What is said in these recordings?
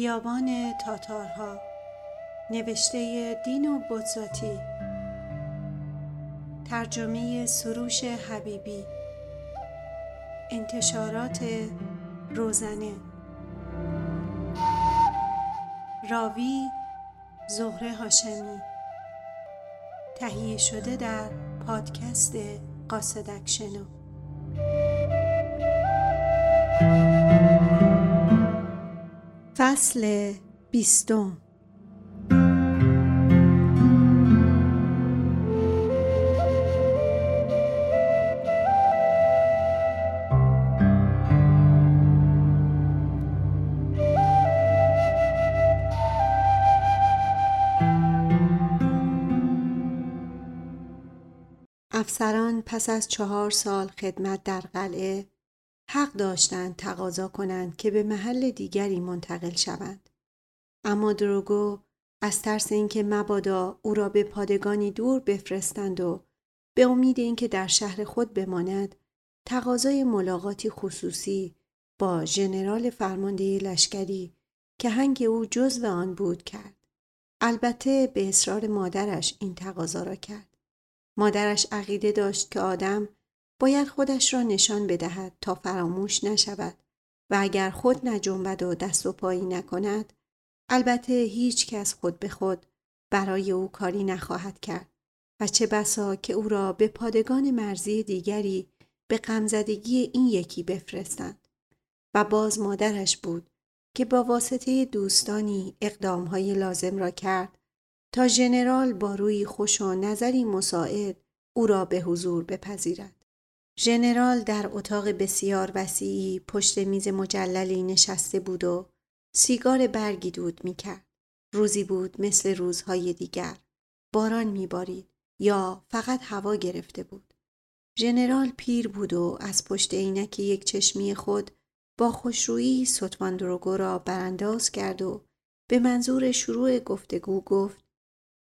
بیابان تاتارها نوشته دین و بودزاتی ترجمه سروش حبیبی. انتشارات روزنه. راوی زهره هاشمی. تهیه شده در پادکست قاصدک شنو فصل بیستم. افسران پس از چهار سال خدمت در قلعه حق داشتند تقاضا کنند که به محل دیگری منتقل شوند. اما دروگو از ترس اینکه مبادا او را به پادگانی دور بفرستند و به امید اینکه در شهر خود بماند تقاضای ملاقاتی خصوصی با ژنرال فرمانده لشکری که هنگ او جزو آن بود کرد. البته به اصرار مادرش این تقاضا را کرد. مادرش عقیده داشت که آدم باید خودش را نشان بدهد تا فراموش نشود و اگر خود نجنبد و دست و پایی نکند البته هیچ کس خود به خود برای او کاری نخواهد کرد و چه بسا که او را به پادگان مرزی دیگری به غمزدگی این یکی بفرستند و باز مادرش بود که با واسطه دوستانی اقدامهای لازم را کرد تا ژنرال با روی خوش و نظری مساعد او را به حضور بپذیرد. ژنرال در اتاق بسیار وسیعی پشت میز مجللی نشسته بود و سیگار برگی دود می‌کرد. روزی بود مثل روزهای دیگر. باران میبارید یا فقط هوا گرفته بود. ژنرال پیر بود و از پشت عینک یک چشمی خود با خوشرویی ستواندروگو را برانداز کرد و به منظور شروع گفتگو گفت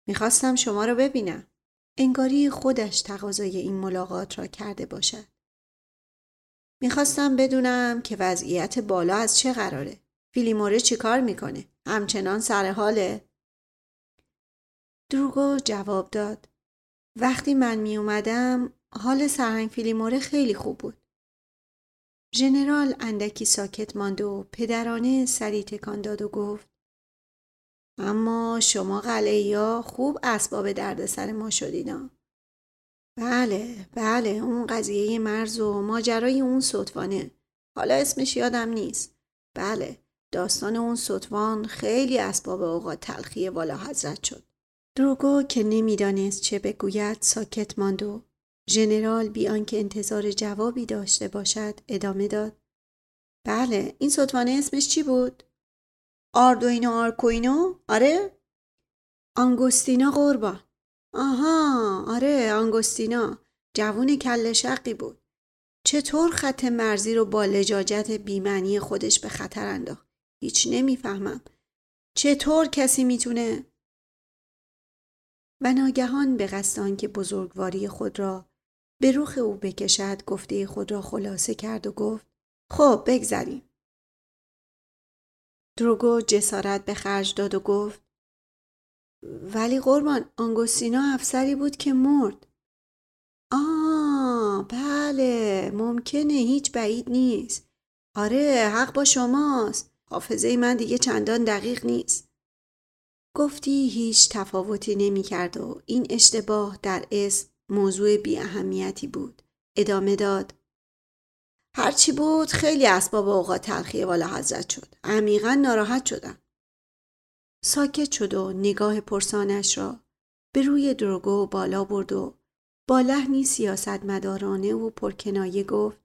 می‌خواستم شما را ببینم. انگاری خودش تقاضای این ملاقات را کرده باشد. می‌خواستم بدونم که وضعیت بالا از چه قراره. فیلیموره چیکار می‌کنه؟ همچنان سر حاله؟ دروگو جواب داد. وقتی من می اومدم حال سرهنگ فیلیموره خیلی خوب بود. ژنرال اندکی ساکت ماند و پدرانه سری تکان داد و گفت اما شما قلعه خوب اسباب دردسر ما شدینا. بله بله اون قضیه مرز و ماجرای اون سطفانه حالا اسمش یادم نیست. بله داستان اون سطفان خیلی اسباب اوقات تلخی والا حضرت شد. دروگو که نمی‌دانست چه بگوید ساکت ماند و ژنرال بی آنکه انتظار جوابی داشته باشد ادامه داد. بله این ستوانه اسمش چی بود؟ آردوینو آرکوینو؟ آره. آنگوستینا قربان آها آره آنگوستینا. جوون کله‌شقی بود. چطور خط مرزی رو با لجاجت بی‌معنی خودش به خطر انداخت؟ هیچ نمی‌فهمم. چطور کسی می‌تونه؟ و ناگهان به قصد که بزرگواری خود را به روخ او بکشد گفته خود را خلاصه کرد و گفت خب بگذریم. دروگو جسارت به خرج داد و گفت ولی قربان آنگوستینا افسری بود که مرد. آه بله ممکنه هیچ بعید نیست. آره حق با شماست. حافظه من دیگه چندان دقیق نیست. گفتی هیچ تفاوتی نمی کرد و این اشتباه در اسم موضوع بی اهمیتی بود. ادامه داد هرچی بود خیلی اسباب اوقات تلخیه والا حضرت شد. عمیقا ناراحت شدم. ساکت شد و نگاه پرسانش را به روی دروگو بالا برد و با لحنی سیاست مدارانه و پرکنایه گفت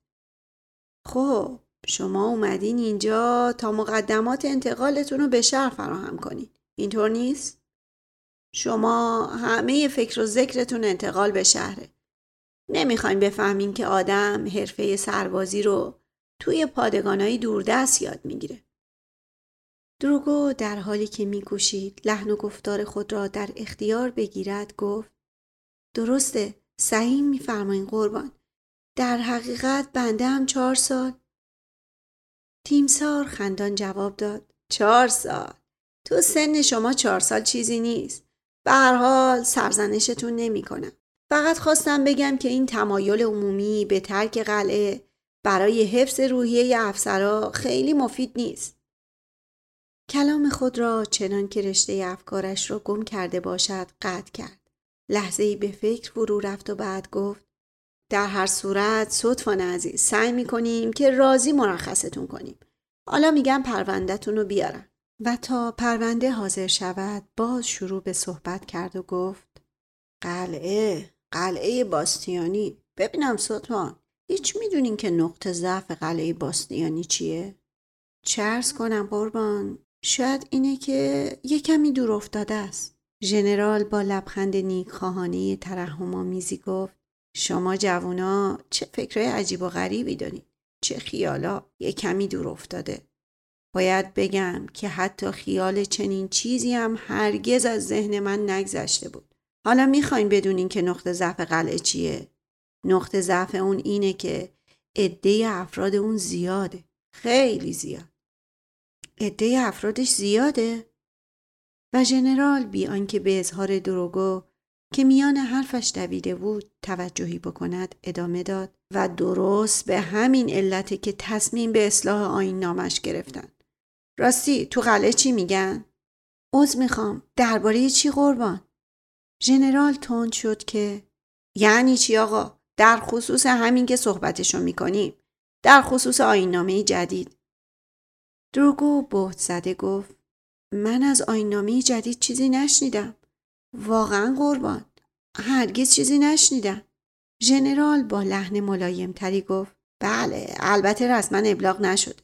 خب شما اومدین اینجا تا مقدمات انتقالتون رو به شهر فراهم کنین. اینطور نیست؟ شما همه فکر و ذکرتون انتقال به شهره. نمی‌خوایم بفهمیم که آدم حرفه سربازی رو توی پادگانایی دوردست یاد می‌گیره. دروگو در حالی که میکوشید لحن و گفتار خود را در اختیار بگیرد گفت درسته صحیح میفرمایین قربان. در حقیقت بنده هم چهار سال. تیمسار خندان جواب داد چهار سال. تو سن شما چهار سال چیزی نیست. به هر حال سرزنشتون نمی‌کنم. فقط خواستم بگم که این تمایل عمومی به ترک قلعه برای حفظ روحیه افسرا خیلی مفید نیست. کلام خود را چنان که رشته افکارش را گم کرده باشد قطع کرد. لحظه ای به فکر فرو رفت و بعد گفت در هر صورت صدفان عزیز سعی می‌کنیم که راضی مرخصتون کنیم. حالا میگم پروندهتون رو بیارم. و تا پرونده حاضر شود باز شروع به صحبت کرد و گفت قلعه قلعه باستیانی. ببینم سلطان هیچ می‌دونین که نقطه ضعف قلعه باستیانی چیه؟ چرس کنم قربان. شاید اینه که یه کمی دور افتاده است. ژنرال با لبخند نیک خواهانه ترحم آمیزی گفت شما جوونا چه فکرهای عجیب و غریبی دارین چه خیالا؟ یه کمی دور افتاده. باید بگم که حتی خیال چنین چیزی هم هرگز از ذهن من نگذشته بود. حالا می‌خواین بدونین که نقطه ضعف قلعه چیه. نقطه ضعف اون اینه که عده افراد اون زیاده. خیلی زیاد. عده افرادش زیاده. و ژنرال بی آنکه به اظهار دروگو که میان حرفش دویده بود توجهی بکند ادامه داد و درست به همین علت که تصمیم به اصلاح آین نامش گرفتن. راستی تو قلعه چی میگن؟ عوض می‌خوام. درباره چی قربان؟ ژنرال تند شد که یعنی چی آقا؟ در خصوص همین که صحبتشو می‌کنیم. در خصوص آینامه جدید. دروگو بهت زده گفت من از آینامه جدید چیزی نشنیدم. واقعا قربان. هرگز چیزی نشنیدم. ژنرال با لحن ملایم تری گفت بله البته رسما ابلاغ نشده.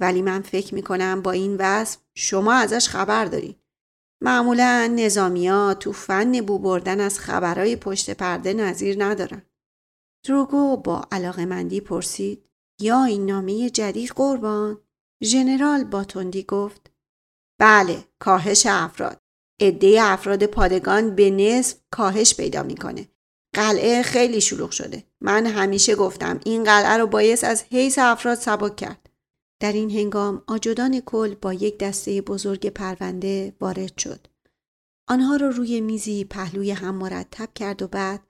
ولی من فکر می‌کنم با این وصف شما ازش خبر دارید معمولا ها تو فن بو بردن از خبرهای پشت پرده نظیر ندارن. دروگو با علاقه مندی پرسید یا این نامه جدید قربان؟ ژنرال با تندی گفت بله کاهش افراد. عده افراد پادگان به نصف کاهش پیدا می‌کنه. قلعه خیلی شلوغ شده. من همیشه گفتم این قلعه رو باید از حیث افراد سبک کرد. در این هنگام آجدان کل با یک دسته بزرگ پرونده وارد شد آنها را روی میزی پهلوی هم مرتب کرد و بعد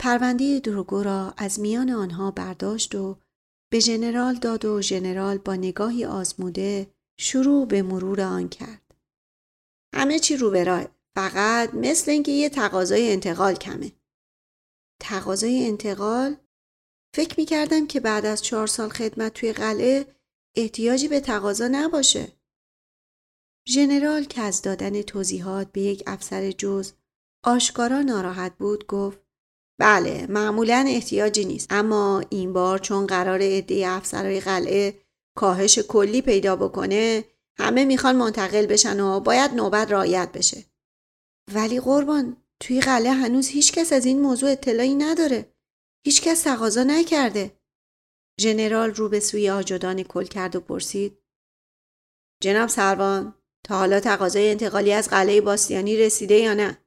پرونده دروگو را از میان آنها برداشت و به ژنرال داد و ژنرال با نگاهی آزموده شروع به مرور آن کرد. همه چی رو به فقط مثل اینکه یه تقاضای انتقال کمه. تقاضای انتقال؟ فکر می کردم که بعد از چهار سال خدمت توی قلعه احتیاجی به تقاضا نباشه. ژنرال که از دادن توضیحات به یک افسر جز آشکارا ناراحت بود گفت بله معمولا احتیاجی نیست. اما این بار چون قرار عده افسرهای قلعه کاهش کلی پیدا بکنه همه می‌خوان منتقل بشن و باید نوبت رعایت بشه. ولی قربان توی قلعه هنوز هیچ کس از این موضوع اطلاعی نداره. هیچ کس تقاضا نکرده. ژنرال رو به سوی آجدان کل کرد و پرسید جناب سروان تا حالا تقاضای انتقالی از قلعه باستیانی رسیده یا نه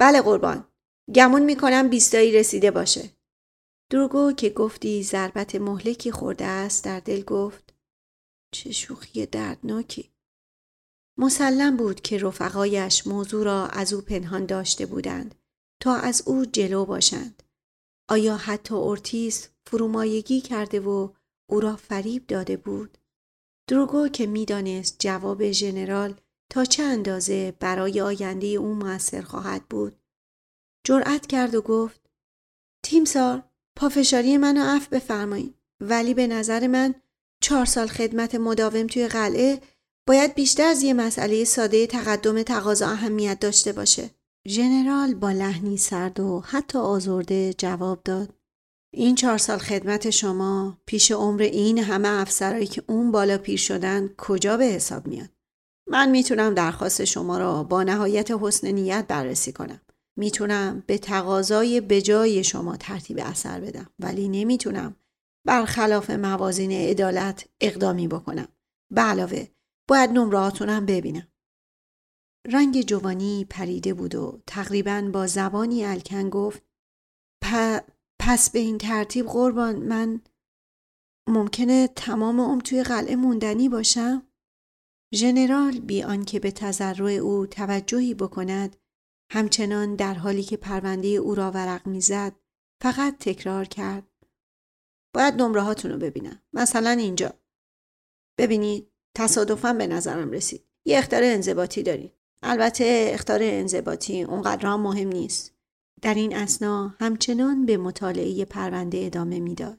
بله قربان گمون می‌کنم بیستایی رسیده باشه. دروگو که گفتی ضربت مهلکی خورده است در دل گفت چه شوخی دردناکی. مسلم بود که رفقایش موضوع را از او پنهان داشته بودند تا از او جلو باشند. آیا حتی اورتیس فرومایگی کرده و او را فریب داده بود؟ دروگو که می‌دانست جواب ژنرال تا چه اندازه برای آینده او موثر خواهد بود جرأت کرد و گفت تیمسار پافشاری منو اف بفرمایید ولی به نظر من چهار سال خدمت مداوم توی قلعه باید بیشتر از یه مسئله ساده تقدم تقاضا اهمیت داشته باشه. ژنرال با لحنی سرد و حتی آزرده جواب داد. این چهار سال خدمت شما پیش عمر این همه افسرهایی که اون بالا پیر شدن کجا به حساب میاد؟ من می‌تونم درخواست شما را با نهایت حسن نیت بررسی کنم. می‌تونم به تقاضای بجای شما ترتیب اثر بدم ولی نمی‌تونم برخلاف موازین عدالت اقدامی بکنم به علاوه باید نمراتونم ببینم رنگ جوانی پریده بود و تقریبا با زبانی الکن گفت پس به این ترتیب قربان من ممکنه تمام عمر توی قلعه موندنی باشم؟ ژنرال بی آنکه به تذرع او توجهی بکند همچنان در حالی که پرونده او را ورق می‌زد فقط تکرار کرد باید نمره رو ببینم. مثلا اینجا. ببینید تصادفا به نظرم رسید. یه اختار انضباطی دارید. البته اختار انضباطی اونقدر هم مهم نیست. در این اسنا همچنان به مطالعه پرونده ادامه می‌داد.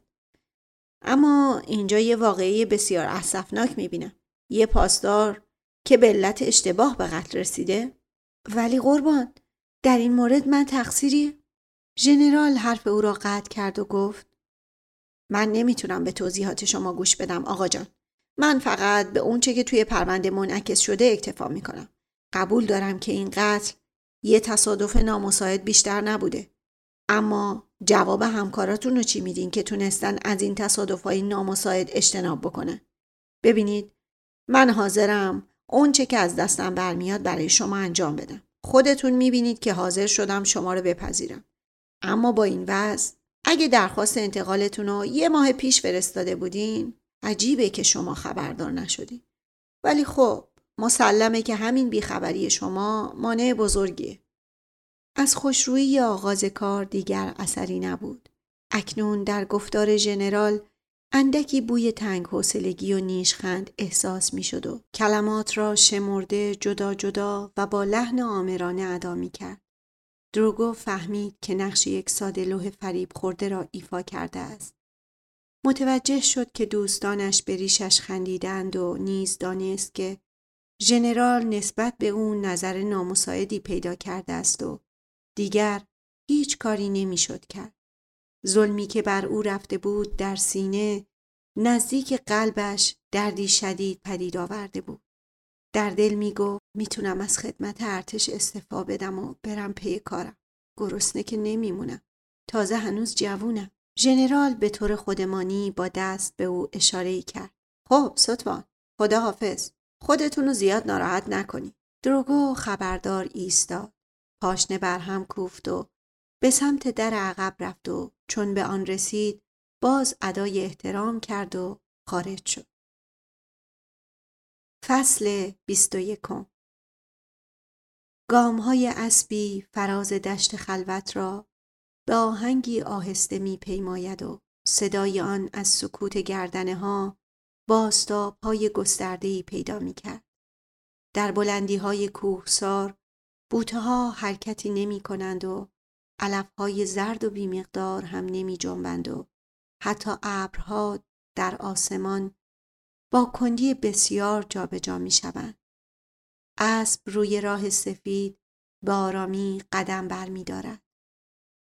اما اینجا یه واقعی بسیار اسفناک می‌بینم. یه پاسدار که به علت اشتباه به قتل رسیده. ولی قربان در این مورد من تقصیری. ژنرال حرف او را قطع کرد و گفت من نمی‌تونم به توضیحات شما گوش بدم آقا جان. من فقط به اونچه که توی پرونده منعکس شده اکتفا می‌کنم. قبول دارم که این قتل یه تصادف نامساعد بیشتر نبوده. اما جواب همکاراتون رو چی میدین که تونستن از این تصادف های نامساعد اجتناب بکنن؟ ببینید من حاضرم اونچه که از دستم برمیاد برای شما انجام بدم. خودتون می‌بینید که حاضر شدم شما رو بپذیرم. اما با این وضع اگه درخواست انتقالتون رو یه ماه پیش فرستاده بودین عجیبه که شما خبردار نشدین. ولی خب مسلمه که همین بیخبری شما مانع بزرگیه از خوشرویی آغاز کار دیگر اثری نبود اکنون در گفتار ژنرال اندکی بوی تنگ حوصلگی و نیشخند احساس می شد و کلمات را شمرده جدا جدا و با لحن آمرانه ادا می کرد. دروگو فهمید که نقش یک ساده لوح فریب خورده را ایفا کرده است. متوجه شد که دوستانش به ریشش خندیدند و نیز دانست که ژنرال نسبت به اون نظر نامساعدی پیدا کرده است و دیگر هیچ کاری نمی‌شد کرد. ظلمی که بر او رفته بود در سینه نزدیک قلبش دردی شدید پدید آورده بود. در دل می گفت می‌تونم از خدمت ارتش استفا بدم و برم پی کارم. گرسنه که نمیمونم. تازه هنوز جوونم. ژنرال به طور خودمانی با دست به او اشاره کرد. خب ستوان خدا حافظ. خودتون رو زیاد ناراحت نکنی. دروگو خبردار ایستاد. پاشنه بر هم کوفت و به سمت در عقب رفت و چون به آن رسید باز ادای احترام کرد و خارج شد. فصل 21 گام های اسبی فراز دشت خلوت را به آهنگی آهسته می پیماید و صدای آن از سکوت گردنه ها باستاب های گسترده پیدا می کرد. در بلندی های کوهسار بوته ها حرکتی نمی کنند و علف های زرد و بیمقدار هم نمی جنبند و حتی ابرها در آسمان با کندی بسیار جابجا می شوند. اسب روی راه سفید به آرامی قدم بر می دارد.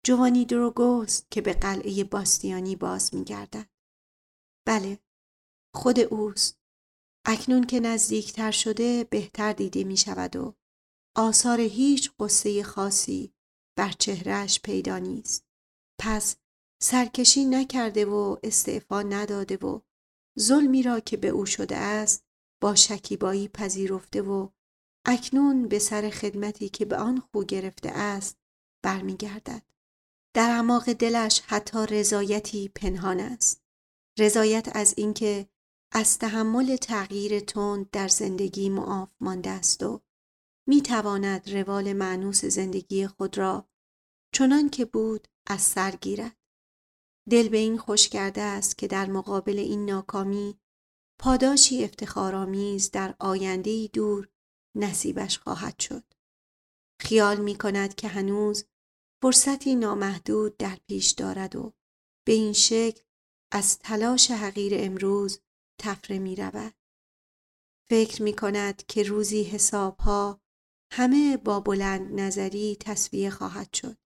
جوانی دروگوست که به قلعه باستیانی باز می گردد. بله، خود اوست. اکنون که نزدیکتر شده بهتر دیده می شود و آثار هیچ قصه خاصی بر چهرهش پیدا نیست. پس سرکشی نکرده و استعفا نداده و ظلمی را که به او شده است با شکیبایی پذیرفته و اکنون به سر خدمتی که به آن خو گرفته است برمیگردد. در اعماق دلش حتی رضایتی پنهان است. رضایت از اینکه از تحمل تغییر تند در زندگی معاف مانده است و می تواند روال معنوس زندگی خود را چنان که بود از سر گیرد. دل به این خوش کرده است که در مقابل این ناکامی پاداشی افتخارآمیز در آینده دور نصیبش خواهد شد. خیال می کند که هنوز فرصتی نامحدود در پیش دارد و به این شکل از تلاش حقیر امروز تفره می رود. فکر می کند که روزی حسابها همه با بلند نظری تصویه خواهد شد.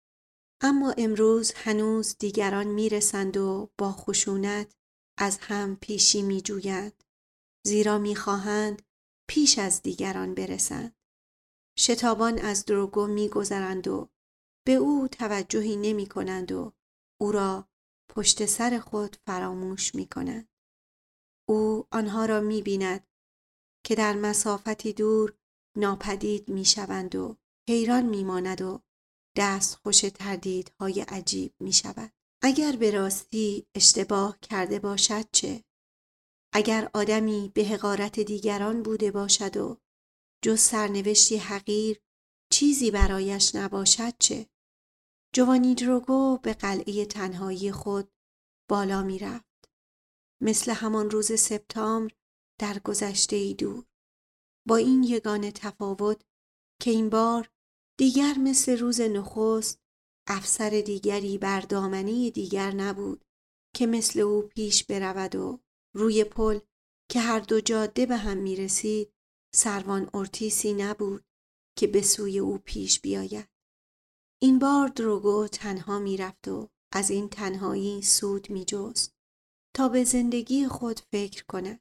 اما امروز هنوز دیگران می‌رسند و با خشونت از هم پیشی می جویند. زیرا می‌خواهند پیش از دیگران برسند. شتابان از دروگو میگذرند و به او توجهی نمی کنند و او را پشت سر خود فراموش می کنند. او آنها را می بیند که در مسافتی دور ناپدید می شوند و حیران می ماند و دست خوش تردیدهای عجیب می شود. اگر به راستی اشتباه کرده باشد چه؟ اگر آدمی به حقارت دیگران بوده باشد و جز سرنوشتی حقیر چیزی برایش نباشد چه؟ جوانی دروگو به قلعه تنهایی خود بالا می رفت. مثل همان روز سپتامبر در گذشته ای دور. با این یگان تفاوت که این بار دیگر مثل روز نخست افسر دیگری بر دامنه دیگر نبود که مثل او پیش برود و روی پل که هر دو جاده به هم می رسید سروان ارتیسی نبود که به سوی او پیش بیاید. این بار دروگو تنها می رفت و از این تنهایی سود می جست تا به زندگی خود فکر کند.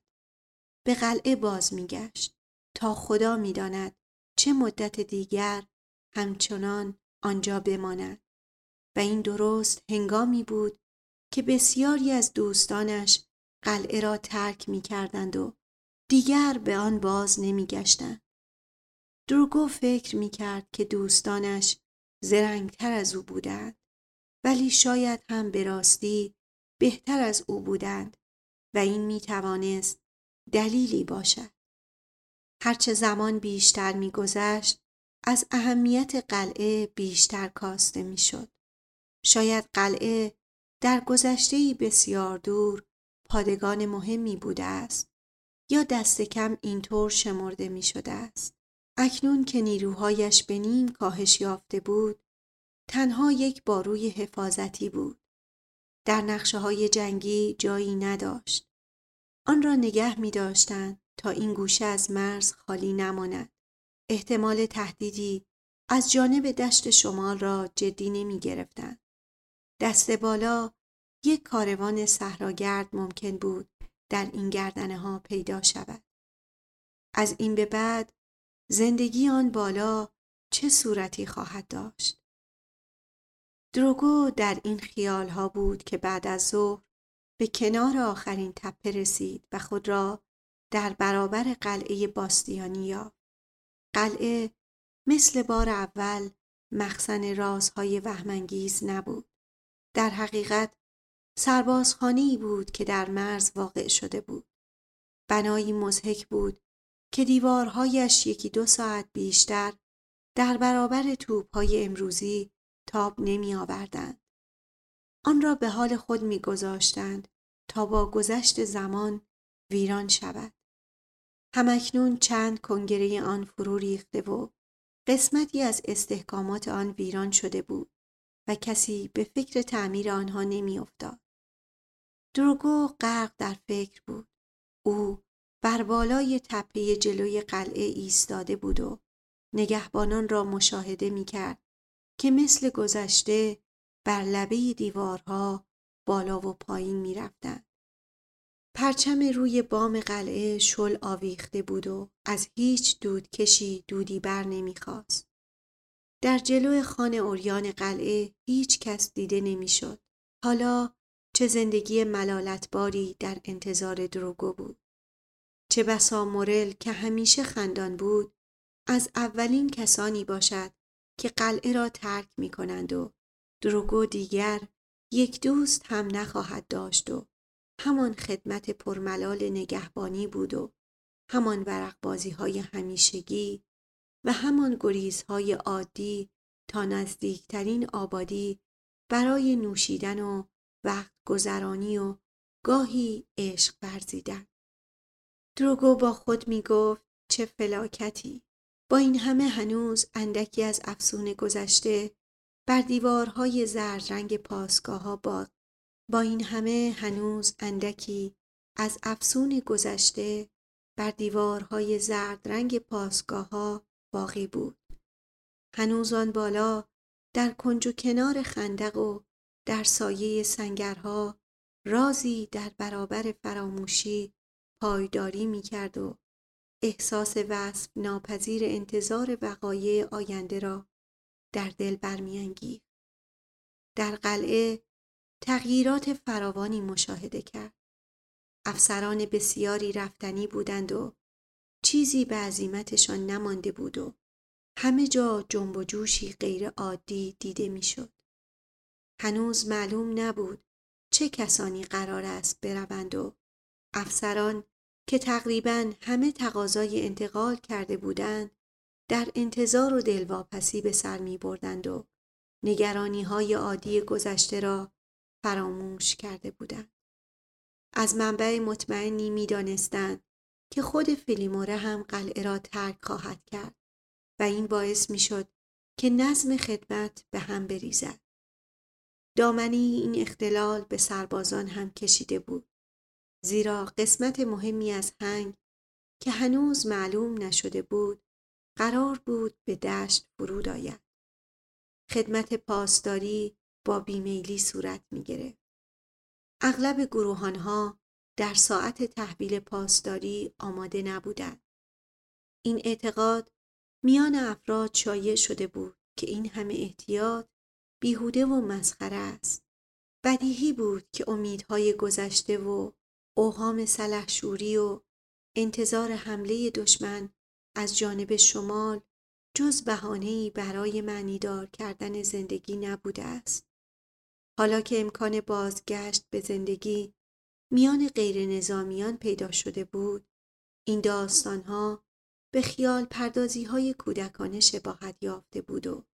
به قلعه باز می گشت تا خدا می داند چه مدت دیگر همچنان آنجا بماند و این درست هنگامی بود که بسیاری از دوستانش قلعه را ترک می کردند و دیگر به آن باز نمی گشتند. دروگو فکر می کرد که دوستانش زرنگتر از او بودند ولی شاید هم به راستی بهتر از او بودند و این می توانست دلیلی باشد. هرچه زمان بیشتر میگذشت از اهمیت قلعه بیشتر کاسته می‌شد. شاید قلعه در گذشته بسیار دور پادگان مهمی بوده است یا دست کم اینطور شمرده می شده است. اکنون که نیروهایش به نیم کاهش یافته بود تنها یک باروی حفاظتی بود. در نقشه های جنگی جایی نداشت. آن را نگه می داشتند تا این گوشه از مرز خالی نماند. احتمال تهدیدی از جانب دشت شمال را جدی نمی گرفتند. دست بالا یک کاروان صحراگرد ممکن بود در این گردنه ها پیدا شود. از این به بعد زندگی آن بالا چه صورتی خواهد داشت؟ دروگو در این خیال ها بود که بعد از ظهر به کنار آخرین تپه رسید و خود را در برابر قلعه باستیانی یافت. قلعه مثل بار اول مخزن رازهای وهمانگیز نبود. در حقیقت سربازخانه ای بود که در مرز واقع شده بود. بنایی مزهک بود که دیوارهایش یکی دو ساعت بیشتر در برابر توپهای امروزی تاب نمی آوردند. آن را به حال خود می گذاشتند تا با گذشت زمان ویران شود. همکنون چند کنگره آن فرو ریخته و قسمتی از استحکامات آن ویران شده بود و کسی به فکر تعمیر آنها نمیافتاد. دروگو غرق در فکر بود. او بر بالای تپه جلوی قلعه ایستاده بود و نگهبانان را مشاهده می کرد که مثل گذشته بر لبه دیوارها بالا و پایین می رفتن. پرچم روی بام قلعه شل آویخته بود و از هیچ دودکشی دودی بر نمی‌خواست. در جلو خانه اوریان قلعه هیچ کس دیده نمی‌شد. حالا چه زندگی ملالتباری در انتظار دروگو بود. چه بسا مورل که همیشه خندان بود از اولین کسانی باشد که قلعه را ترک می کنند و دروگو دیگر یک دوست هم نخواهد داشت و همان خدمت پرملال نگهبانی بود و همان ورقبازی های همیشگی و همان گریزهای عادی تا نزدیکترین آبادی برای نوشیدن و وقت گذرانی و گاهی عشق ورزیدن. دروگو با خود می گفت چه فلاکتی. با این همه هنوز اندکی از افسون گذشته بر دیوارهای زرد رنگ پاسگاه ها با, با این همه هنوز اندکی از افسون گذشته بر دیوارهای زرد رنگ پاسگاه ها باقی بود. هنوز آن بالا در کنج و کنار خندق و در سایه سنگرها رازی در برابر فراموشی پایداری می کرد و احساس وصف ناپذیر انتظار وقایع آینده را در دل برمیانگیخت. در قلعه تغییرات فراوانی مشاهده کرد. افسران بسیاری رفتنی بودند و چیزی به عظیمتشان نمانده بود و همه جا جنب و جوشی غیر عادی دیده می‌شد. هنوز معلوم نبود چه کسانی قرار است بروند و افسران که تقریبا همه تقاضای انتقال کرده بودند در انتظار و دلواپسی به سر می بردند و نگرانی های عادی گذشته را فراموش کرده بودند. از منبع مطمئنی می دانستند که خود فلیموره هم قلعه را ترک خواهد کرد و این باعث می شد که نظم خدمت به هم بریزد. دامنی این اختلال به سربازان هم کشیده بود. زیرا قسمت مهمی از هنگ که هنوز معلوم نشده بود قرار بود به دشت فرود آید. خدمت پاسداری با بیمیلی صورت می گرفت. اغلب گروهانها در ساعت تحویل پاسداری آماده نبودند. این اعتقاد میان افراد شایع شده بود که این همه احتیاط بیهوده و مسخره است. بدیهی بود که امیدهای گذشته و اوهام سلحشوری و انتظار حمله دشمن از جانب شمال جز بهانه‌ای برای معنیدار کردن زندگی نبوده است. حالا که امکان بازگشت به زندگی میان غیر نظامیان پیدا شده بود، این داستانها به خیال پردازی های کودکانه شباهت یافته بود و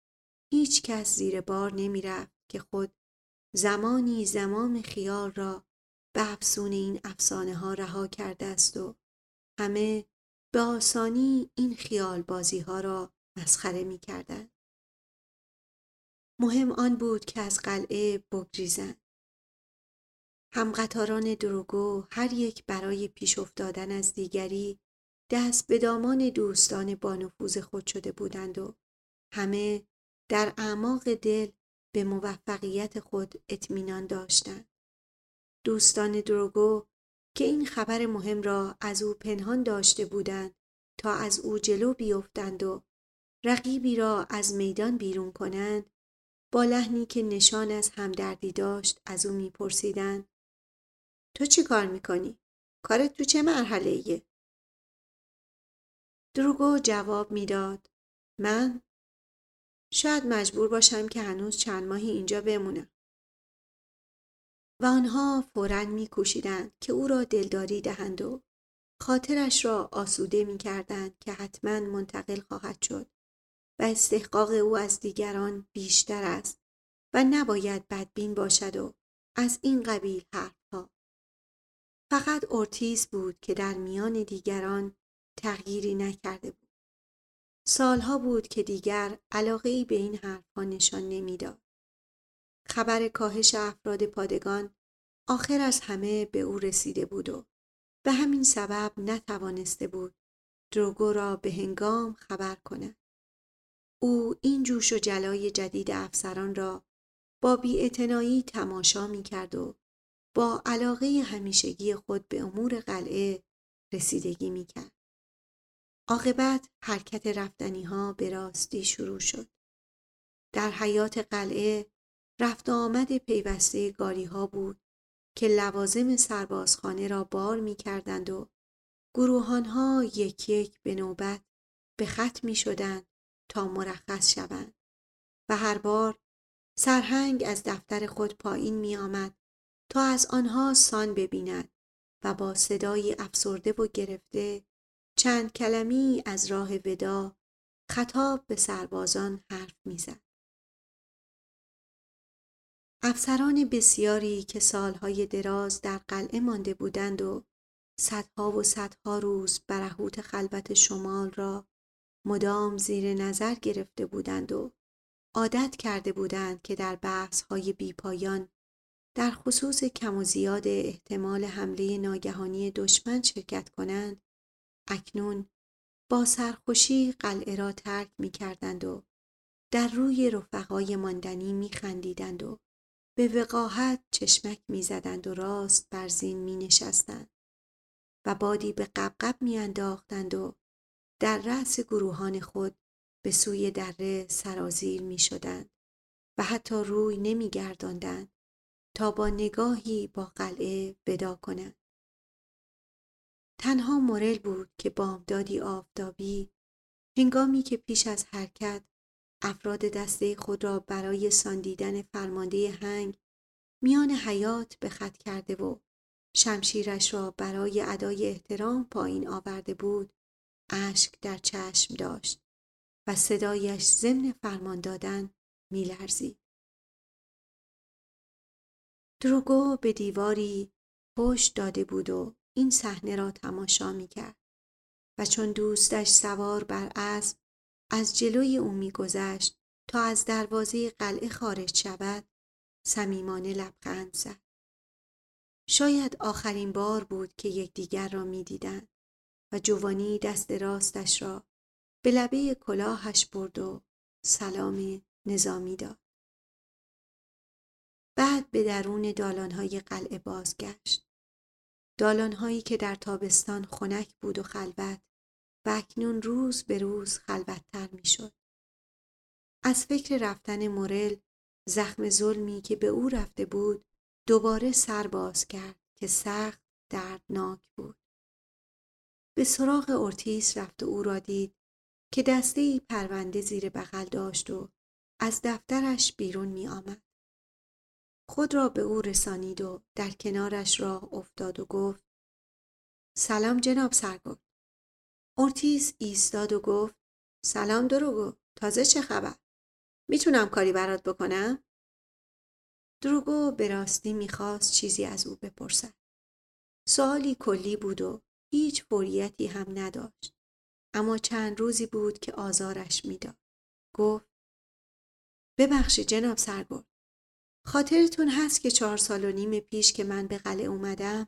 هیچ کس زیر بار نمی رفت که خود زمانی زمام خیال را به افسون این افسانه ها رها کرده است و همه به آسانی این خیال بازی ها را مسخره می کردن. مهم آن بود که از قلعه بگریزند. همقطاران دروگو هر یک برای پیش افتادن از دیگری دست به دامان دوستان بانفوذ خود شده بودند و همه در اعماق دل به موفقیت خود اطمینان داشتند. دوستان دروگو که این خبر مهم را از او پنهان داشته بودند تا از او جلو بیفتند و رقیبی را از میدان بیرون کنند با لحنی که نشان از همدردی داشت از او میپرسیدند تو چی کار می‌کنی؟ کارت تو چه مرحله ایه؟ دروگو جواب می‌داد من شاید مجبور باشم که هنوز چند ماهی اینجا بمونم و آنها فورا میکوشیدند که او را دلداری دهند و خاطرش را آسوده می‌کردند که حتما منتقل خواهد شد و استحقاق او از دیگران بیشتر است و نباید بدبین باشد و از این قبیل حرفها. فقط اورتیز بود که در میان دیگران تغییری نکرده بود. سالها بود که دیگر علاقه به این حرفها نشان نمی‌داد. خبر کاهش افراد پادگان آخر از همه به او رسیده بود و به همین سبب نتوانسته بود دروگو را به هنگام خبر کند. او این جوش و جلای جدید افسران را با بیاعتنایی تماشا می کرد و با علاقه همیشگی خود به امور قلعه رسیدگی می کرد. عاقبت حرکت رفتنی ها به راستی شروع شد. در حیات قلعه رفت آمد پیوسته گاری ها بود که لوازم سربازخانه را بار می کردند و گروهان ها یک یک به نوبت به خط می شدند تا مرخص شوند و هر بار سرهنگ از دفتر خود پایین می آمد تا از آنها سان ببیند و با صدای افسرده و گرفته چند کلمی از راه ودا خطاب به سربازان حرف می‌زد. افسران بسیاری که سالهای دراز در قلعه مانده بودند و صدها و صدها روز برهوت خلوت شمال را مدام زیر نظر گرفته بودند و عادت کرده بودند که در بحث های بیپایان در خصوص کم و زیاد احتمال حمله ناگهانی دشمن شرکت کنند اکنون با سرخوشی قلعه را ترک می کردند و در روی رفقای ماندنی می خندیدند و به وقاحت چشمک می زدند و راست بر زین می نشستند و بادی به قبقب می انداختند و در رأس گروهان خود به سوی دره سرازیر می شدند و حتی روی نمی گرداندند تا با نگاهی با قلعه ودا کنند. تنها مورل بود که بامدادی آفتابی هنگامی که پیش از حرکت افراد دسته خود را برای ساندیدن فرمانده هنگ میان حیات به خط کرده و شمشیرش را برای ادای احترام پایین آورده بود اشک در چشم داشت و صدایش ضمن فرمان دادن میلرزید. دروگو به دیواری پشت داده بود و این صحنه را تماشا می‌کرد و چون دوستش سوار بر اسب از جلوی او میگذشت تا از دروازه قلعه خارج شود. صمیمانه لبخند زد. شاید آخرین بار بود که یکدیگر را می‌دیدند و جوانی دست راستش را به لبه کلاهش برد و سلام نظامی داد. بعد به درون دالانهای قلعه بازگشت. دالانهایی که در تابستان خنک بود و خلوت و اکنون روز به روز خلوتتر می‌شد. از فکر رفتن مورل زخم ظلمی که به او رفته بود دوباره سر باز کرد که سخت دردناک بود. به سراغ ارتیس رفت و او را دید که دسته ای پرونده زیر بغل داشت و از دفترش بیرون می آمد. خود را به او رسانید و در کنارش راه افتاد و گفت سلام جناب سرگرد اورتیز ایستاد و گفت سلام دروگو تازه چه خبر؟ می‌تونم کاری برات بکنم؟ دروگو به راستی می‌خواست چیزی از او بپرسد. سوالی کلی بود و هیچ فوریتی هم نداشت. اما چند روزی بود که آزارش می‌داد. گفت ببخشید جناب سرگرد خاطرتون هست که چهار سال و نیم پیش که من به قلعه اومدم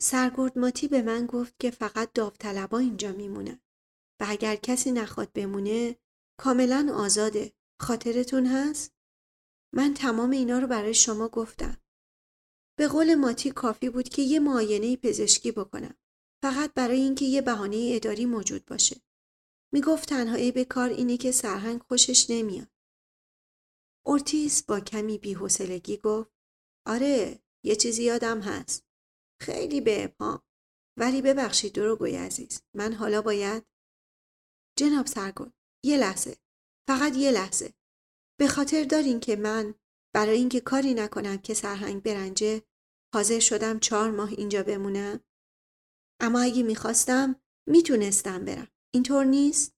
سرگرد ماتی به من گفت که فقط داوطلبا اینجا میمونن و اگر کسی نخواد بمونه کاملا آزاده خاطرتون هست؟ من تمام اینا رو برای شما گفتم. به قول ماتی کافی بود که یه معاینه پزشکی بکنم. فقط برای اینکه یه بهانه اداری موجود باشه. می‌گفت تنها به کار اینه که سرهنگ خوشش نمیاد. اورتیس با کمی بیحسلگی گفت آره یه چیزی یادم هست. خیلی به ابهام. ولی ببخشید دروگوی عزیز. من حالا باید جناب سرگل یه لحظه. فقط یه لحظه. به خاطر دارین که من برای اینکه کاری نکنم که سرهنگ برنجه حاضر شدم چهار ماه اینجا بمونم؟ اما اگه می‌خواستم می‌تونستم برم. اینطور نیست؟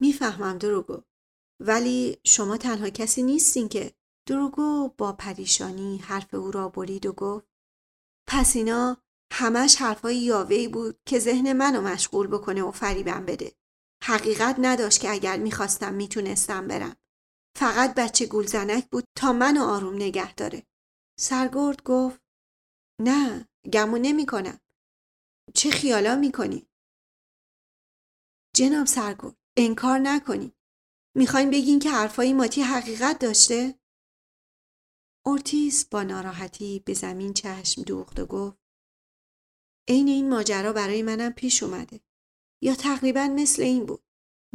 می‌فهمم دروگو. ولی شما تنها کسی نیستین که دروگو با پریشانی حرف او را برید و گفت پس اینا همش حرفای یاوهی بود که ذهن منو مشغول بکنه و فریبم بده. حقیقت نداشت که اگر می‌خواستم می‌تونستم برم. فقط بچه گولزنک بود تا منو آروم نگه داره. سرگرد گفت نه گمون نمی کنم. چه خیالا می‌کنی؟ جناب سرگرد انکار نکنی. می‌خواین بگین که حرفای ماتی حقیقت داشته؟ اورتیس با ناراحتی به زمین چشم دوخت و گفت عین این ماجرا برای منم پیش اومده. یا تقریبا مثل این بود.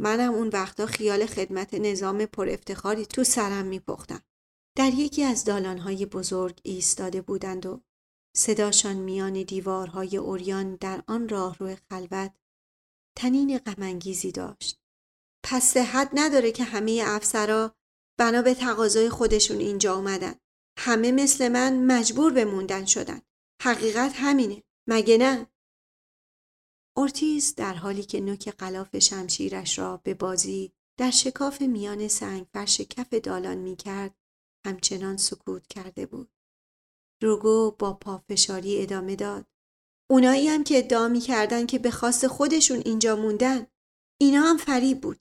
منم اون وقتا خیال خدمت نظام پر افتخاری تو سرم میپختم. در یکی از دالانهای بزرگ ایستاده بودند و صداشان میان دیوارهای اوریان در آن راهرو خلوت تنین غمانگیزی داشت. پس صحت نداره که همه افسرا بنا به تقاضای خودشون اینجا اومدن. همه مثل من مجبور به موندن شدن. حقیقت همینه. مگه نه؟ اورتیز در حالی که نوک قلاف شمشیرش را به بازی در شکاف میان سنگ فرش کف دالان می کرد همچنان سکوت کرده بود. روگو با پافشاری ادامه داد. اونایی هم که ادعا می کردن که به خواست خودشون اینجا موندن اینا هم فریب بود.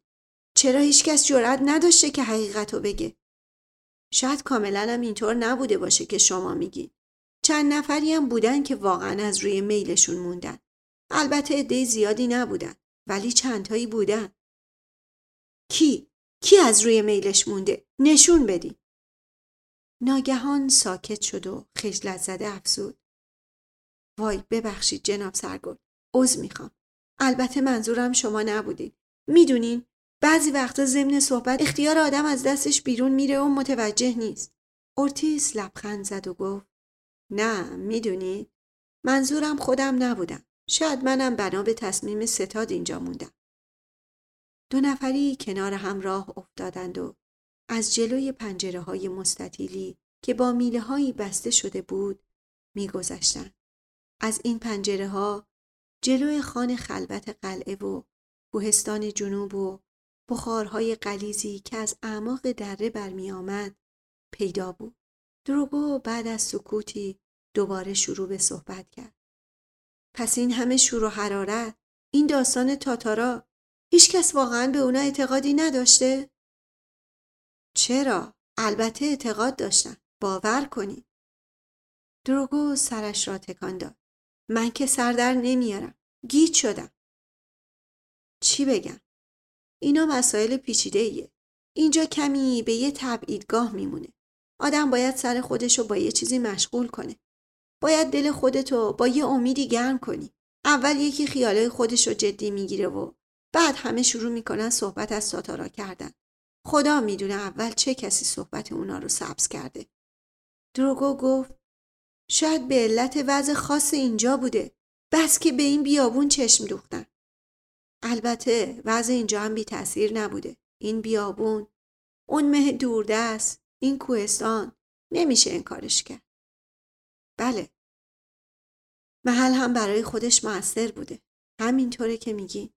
چرا هیچکس جرأت نداشته که حقیقت رو بگه؟ شاید کاملا هم اینطور نبوده باشه که شما میگین. چند نفری هم بودن که واقعا از روی میلشون موندن. البته عده زیادی نبودن ولی چندتایی بودن. کی؟ کی از روی میلش مونده؟ نشون بدی. ناگهان ساکت شد و خجلت زده افزود. وای ببخشید جناب سرگل. عذر می‌خوام. البته منظورم شما نبودید. می‌دونین بعضی وقتا ضمن صحبت اختیار آدم از دستش بیرون میره و متوجه نیست. اورتیس لبخند زد و گفت نه می‌دونی منظورم خودم نبودم. شاید منم بنا به تصمیم ستاد اینجا موندم. دو نفری کنار هم راه افتادند و از جلوی پنجره های مستطیلی که با میله هایی بسته شده بود میگذشتند. از این پنجره ها جلوی خان خلوت قلعه و کوهستان جنوب و بخارهای قلیزی که از اعماق دره برمی آمد پیدا بود. دروگو بعد از سکوتی دوباره شروع به صحبت کرد. پس این همه شور و حرارت این داستان تاتارا هیچکس واقعا به اونا اعتقادی نداشته؟ چرا؟ البته اعتقاد داشتن. باور کنید. دروگو سرش را تکان داد. من که سردر نمیارم. گیت شدم. چی بگم؟ اینا مسائل پیچیده ایه. اینجا کمی به یه تبعیدگاه میمونه. آدم باید سر خودشو با یه چیزی مشغول کنه. باید دل خودتو با یه امیدی گرم کنی. اول یکی خیاله خودشو جدی می‌گیره و بعد همه شروع می‌کنن صحبت از ساتارا کردن. خدا می‌دونه اول چه کسی صحبت اونا رو سبز کرده. دروگو گفت شاید به علت وضع خاص اینجا بوده. بس که به این بیابون چشم دوختن. البته وضع اینجا هم بی تاثیر نبوده. این بیابون، اون مه دوردست، این کوهستان نمیشه انکارش کرد. بله. محل هم برای خودش موثر بوده. همینطوره که میگی.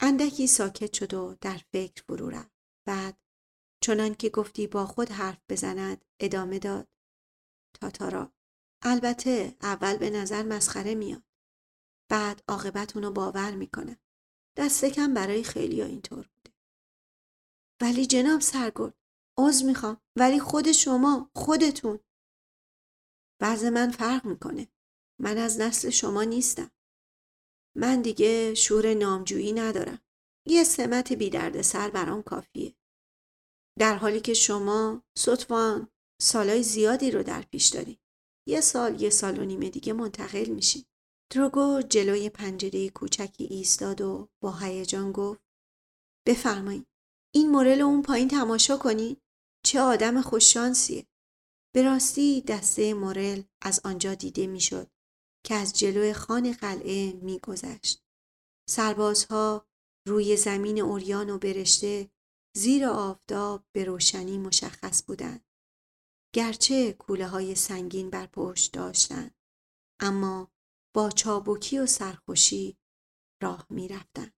اندکی ساکت شد و در فکر فرو رفت. بعد چنان که گفتی با خود حرف بزند ادامه داد. تاتارا البته اول به نظر مسخره میاد. بعد عاقبت اونو باور می‌کنه. دست کم برای خیلی ها اینطور بوده. ولی جناب سرگل عوض می‌خوام ولی خود شما خودتون بعض من فرق می‌کنه. من از نسل شما نیستم. من دیگه شور نامجویی ندارم. یه سمت بی درد سر برام کافیه. در حالی که شما سطفان سالای زیادی رو در پیش داری. یه سال یه سال و نیمه دیگه منتقل میشین. دروگو جلوی پنجره کوچکی ایستاد و با هیجان گفت بفرمایید این مورل اون پایین تماشا کنید؟ چه آدم خوششانسیه به راستی دسته مورل از آنجا دیده می‌شد که از جلوی خان قلعه میگذشت. سربازها روی زمین اوریان و برشته زیر آفتاب به روشنی مشخص بودند. گرچه کوله های سنگین بر پشت داشتند اما با چابکی و سرخوشی راه می رفتن.